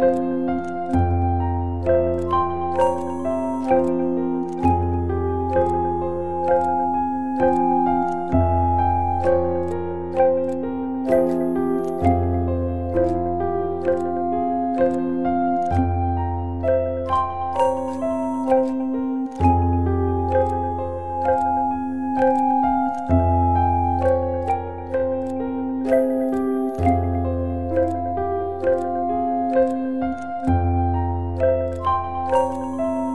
Música